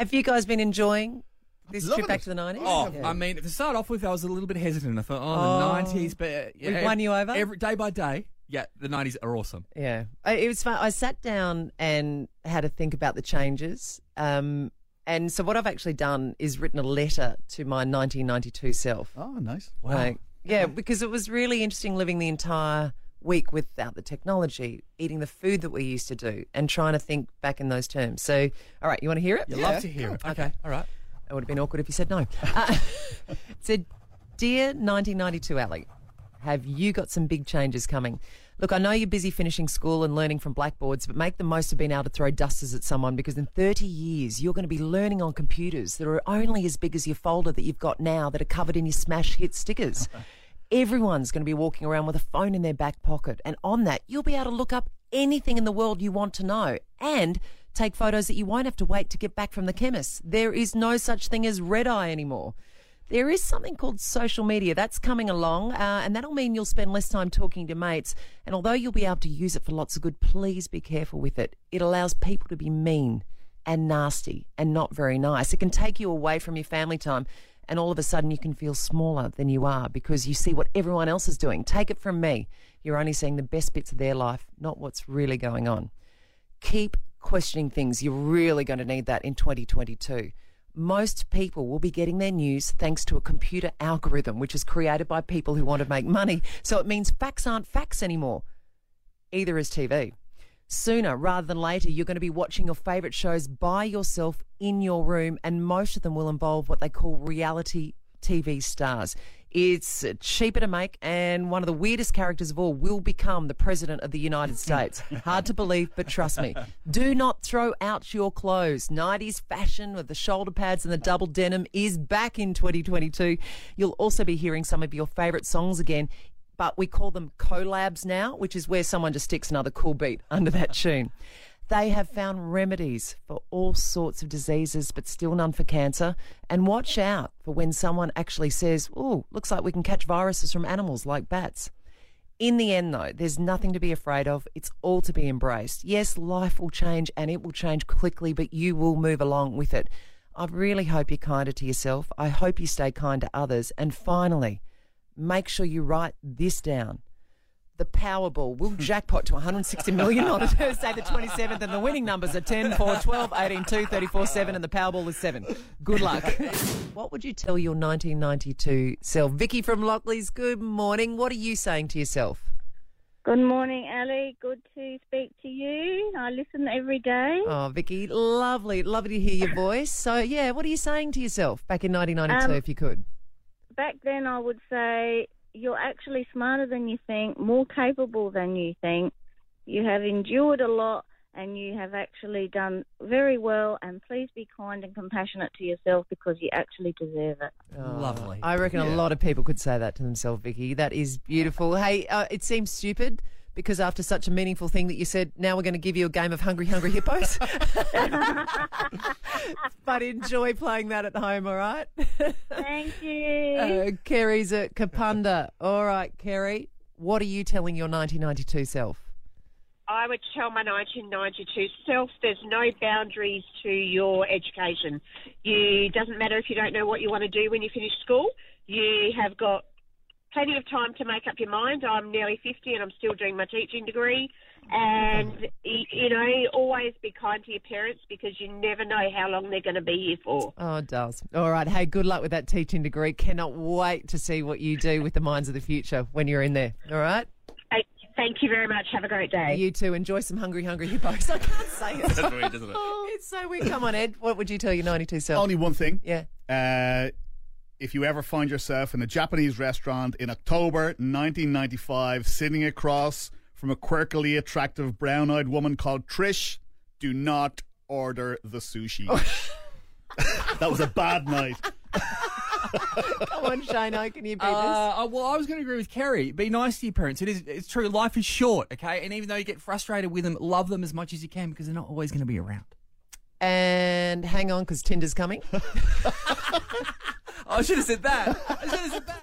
Have you guys been enjoying this Loving trip back it. to the 90s? Oh, Yeah. I mean, to start off with, I was a little bit hesitant. I thought, oh, the nineties, but uh, yeah, We've won you over? every day by day. Yeah, the nineties are awesome. Yeah, I- it was fun. I sat down and had to think about the changes. Um, and so what I've actually done is written a letter to my 1992 self. Oh, nice. Like, yeah, because it was really interesting living the entire week without the technology, eating the food that we used to do, and trying to think back in those terms. So, all right, you want to hear it? You Yeah, love to hear it. Okay, all right. It would have been awkward if you said no. Uh, it said, Dear 1992 Ali, have you got some big changes coming? Look, I know you're busy finishing school and learning from blackboards, but make the most of being able to throw dusters at someone because in 30 years, you're going to be learning on computers that are only as big as your folder that you've got now that are covered in your smash hit stickers. Everyone's going to be walking around with a phone in their back pocket, and on that, you'll be able to look up anything in the world you want to know and take photos that you won't have to wait to get back from the chemist. There is no such thing as red eye anymore. There is something called social media that's coming along, uh, and that'll mean you'll spend less time talking to mates. And although you'll be able to use it for lots of good, please be careful with it. It allows people to be mean and nasty and not very nice. It can take you away from your family time, and all of a sudden you can feel smaller than you are because you see what everyone else is doing. Take it from me. You're only seeing the best bits of their life, not what's really going on keep questioning things. You're really going to need that in 2022. Most people will be getting their news thanks to a computer algorithm, which is created by people who want to make money. So it means facts aren't facts anymore. Either is TV. Sooner rather than later, you're going to be watching your favourite shows by yourself in your room, and most of them will involve what they call reality TV stars. It's cheaper to make, and one of the weirdest characters of all will become the President of the United States. Hard to believe, but trust me. Do not throw out your clothes. 90s fashion with the shoulder pads and the double denim is back in 2022. You'll also be hearing some of your favourite songs again but we call them collabs now, which is where someone just sticks another cool beat under that tune. They have found remedies for all sorts of diseases, but still none for cancer. And watch out for when someone actually says, Oh, looks like we can catch viruses from animals like bats. In the end, though, there's nothing to be afraid of. It's all to be embraced. Yes, life will change and it will change quickly, but you will move along with it. I really hope you're kinder to yourself. I hope you stay kind to others. And finally, make sure you write this down. The Powerball will jackpot to 160 million on Thursday the 27th, and the winning numbers are 10, 4, 12, 18, 2, 34, 7, and the Powerball is 7. Good luck. what would you tell your 1992 self? Vicky from Lockleys, good morning. What are you saying to yourself? Good morning, Ali. Good to speak to you. I listen every day. Oh, Vicky, lovely. Lovely to hear your voice. So, yeah, what are you saying to yourself back in 1992, Um, if you could? Back then, I would say you're actually smarter than you think, more capable than you think. You have endured a lot and you have actually done very well. And please be kind and compassionate to yourself because you actually deserve it. Lovely. I reckon a lot of people could say that to themselves, Vicky. That is beautiful. Hey, uh, it seems stupid because after such a meaningful thing that you said, now we're going to give you a game of Hungry Hungry Hippos. but enjoy playing that at home, all right? Thank you. Uh, Kerry's at Kapunda. All right, Kerry, what are you telling your 1992 self? I would tell my 1992 self there's no boundaries to your education. You doesn't matter if you don't know what you want to do when you finish school. You have got plenty of time to make up your mind. I'm nearly 50 and I'm still doing my teaching degree. And, you know, always be kind to your parents because you never know how long they're going to be here for. Oh, it does. All right. Hey, good luck with that teaching degree. Cannot wait to see what you do with the minds of the future when you're in there. All right. Thank you very much. Have a great day. You too. Enjoy some hungry, hungry hippos. I can't say it. That's weird, isn't it? it's so weird. Come on, Ed. What would you tell your 92 self? Only one thing. yeah. Uh, if you ever find yourself in a Japanese restaurant in October 1995, sitting across from a quirkily attractive brown eyed woman called Trish, do not order the sushi. that was a bad night. Come on, Shano. Can you beat this? Uh, uh, well, I was going to agree with Kerry. Be nice to your parents. It is. It's true. Life is short. Okay, and even though you get frustrated with them, love them as much as you can because they're not always going to be around. And hang on, because Tinder's coming. I should have said that. I should have.